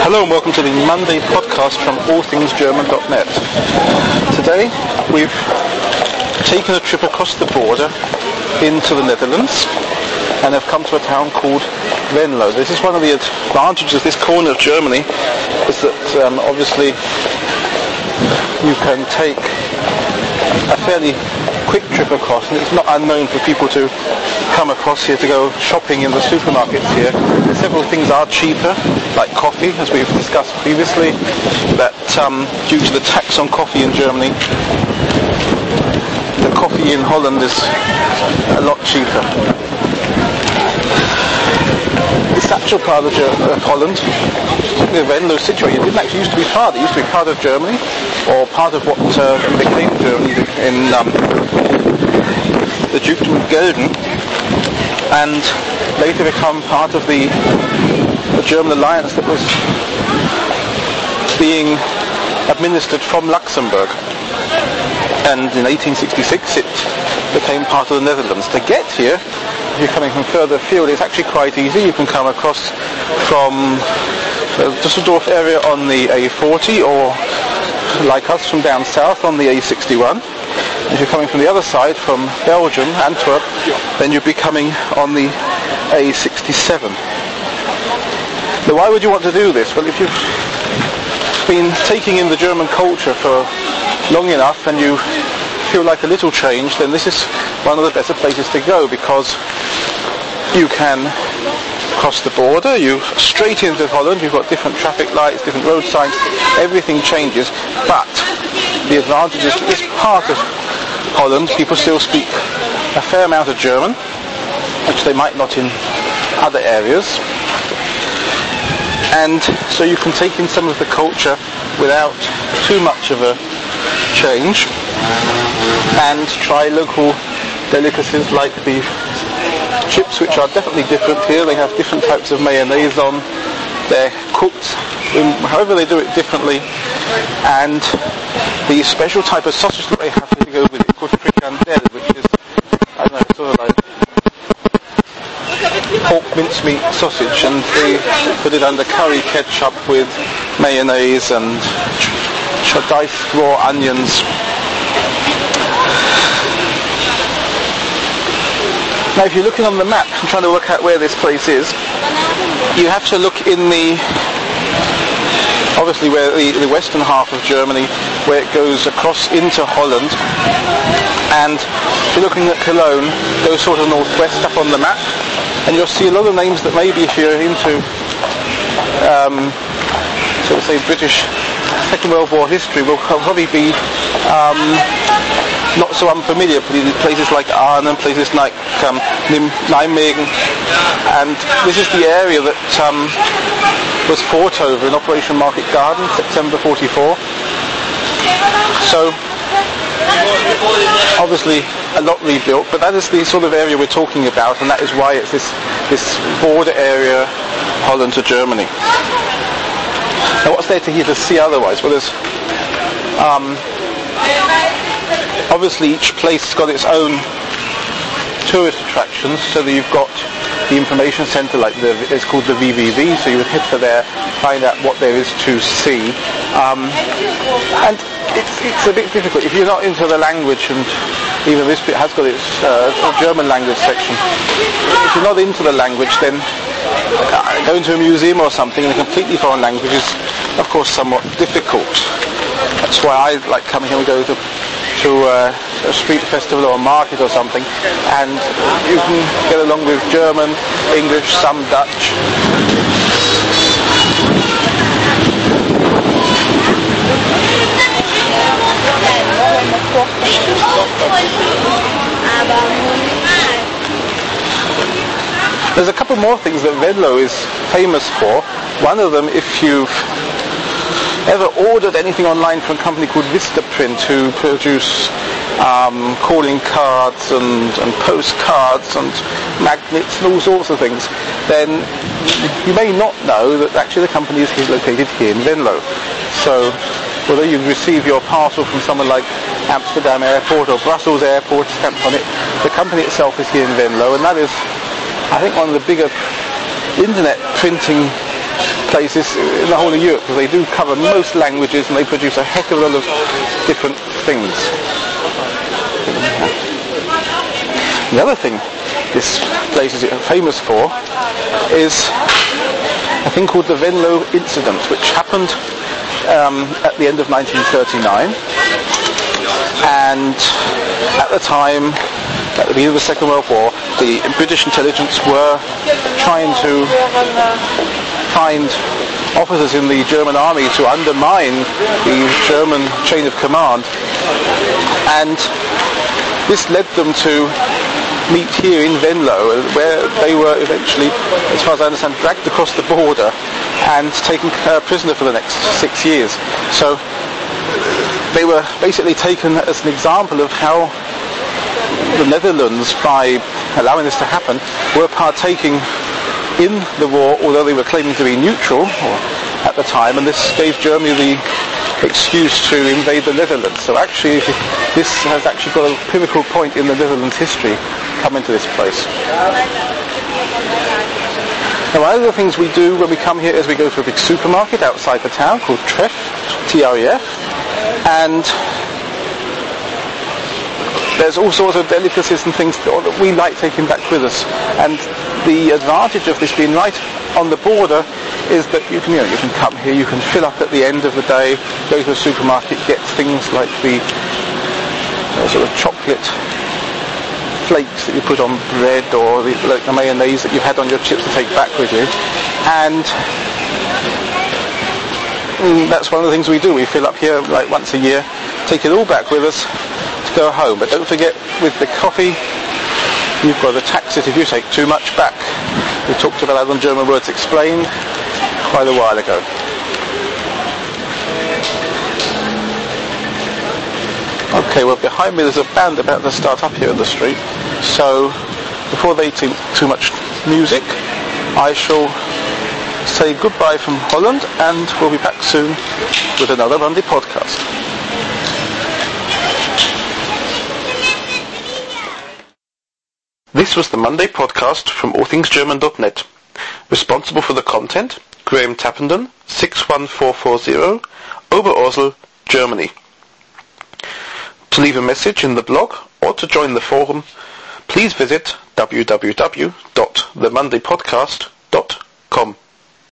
Hello and welcome to the Monday podcast from allthingsgerman.net. Today we've taken a trip across the border into the Netherlands and have come to a town called Venlo. This is one of the advantages of this corner of Germany is that um, obviously you can take a fairly quick trip across and it's not unknown for people to come across here to go shopping in the supermarkets here. Several things are cheaper, like coffee, as we've discussed previously, that um, due to the tax on coffee in Germany, the coffee in Holland is a lot cheaper. Central part of, of Holland, the Venlo situated, it didn't actually used to be part. It used to be part of Germany, or part of what uh, became Germany in um, the Dukedom of Gelden, and later become part of the, the German alliance that was being administered from Luxembourg. And in 1866 it became part of the Netherlands. To get here, if you're coming from further afield, it's actually quite easy. You can come across from uh, the Düsseldorf area on the A40 or like us from down south on the A61. If you're coming from the other side, from Belgium, Antwerp, then you'd be coming on the A67. Now why would you want to do this? Well, if you've been taking in the German culture for long enough and you feel like a little change, then this is one of the better places to go because you can cross the border, you straight into Holland, you've got different traffic lights, different road signs, everything changes, but the advantage is this part of Holland, people still speak a fair amount of German, which they might not in other areas. And so you can take in some of the culture without too much of a change and try local delicacies like the chips which are definitely different here. They have different types of mayonnaise on. They're cooked in, however they do it differently. And the special type of sausage that they have to go with it called frikandel, which is, I don't know, sort of like pork mincemeat sausage and they put it under curry ketchup with mayonnaise and diced raw onions. Now if you're looking on the map and trying to work out where this place is, you have to look in the, obviously where the, the western half of Germany, where it goes across into Holland, and if you're looking at Cologne, go sort of northwest up on the map, and you'll see a lot of names that maybe if you're into, um, so to say, British Second World War history will probably be um, not so unfamiliar. Places like Arnhem, places like um, Nijmegen, and this is the area that um, was fought over in Operation Market Garden, September 44. So obviously a lot rebuilt, but that is the sort of area we're talking about, and that is why it's this this border area, Holland to Germany. Now, what's there to here to see otherwise? Well, there's um, obviously each place has got its own tourist attractions, so that you've got the information centre, like the, it's called the VVV, so you would head for there, find out what there is to see. Um, and it's, it's a bit difficult. If you're not into the language, and even this bit has got its uh, German language section, if you're not into the language, then going to a museum or something in a completely foreign language is, of course, somewhat difficult. That's why I like coming here. We go to to uh, a street festival or a market or something, and you can get along with German, English, some Dutch. There's a couple more things that Venlo is famous for. One of them, if you've ever ordered anything online from a company called Vistaprint who produce um, calling cards and, and postcards and magnets and all sorts of things, then you may not know that actually the company is located here in Venlo. So although you receive your parcel from someone like Amsterdam Airport or Brussels Airport stamped on it, the company itself is here in Venlo and that is, I think, one of the bigger internet printing places in the whole of Europe because they do cover most languages and they produce a heck of a lot of different things. The other thing this place is famous for is a thing called the Venlo incident, which happened um, at the end of 1939. And at the time, at the beginning of the Second World War, the British intelligence were trying to find officers in the German army to undermine the German chain of command. And this led them to meet here in Venlo, where they were eventually, as far as I understand, dragged across the border and taken uh, prisoner for the next six years. So they were basically taken as an example of how the Netherlands, by allowing this to happen, were partaking in the war, although they were claiming to be neutral at the time, and this gave Germany the excuse to invade the Netherlands. So actually, this has actually got a pivotal point in the Netherlands history coming to this place. Now, one of the things we do when we come here is we go to a big supermarket outside the town called Tref, T-R-E-F, and there's all sorts of delicacies and things that we like taking back with us. And the advantage of this being right on the border is that you can, you know, you can come here, you can fill up at the end of the day, go to a supermarket, get things like the uh, sort of chocolate flakes that you put on bread or the, like the mayonnaise that you've had on your chips to take back with you. And mm, that's one of the things we do. We fill up here like once a year, take it all back with us, go home. But don't forget, with the coffee, you've got to tax it if you take too much back. We talked about that on German Words Explained quite a while ago. Okay, well behind me there's a band about to start up here in the street. So before they take too much music, I shall say goodbye from Holland and we'll be back soon with another Monday podcast. This was the Monday podcast from allthingsgerman.net. Responsible for the content, Graham Tappenden, 61440, Oberursel, Germany. To leave a message in the blog or to join the forum, please visit www.themondaypodcast.com.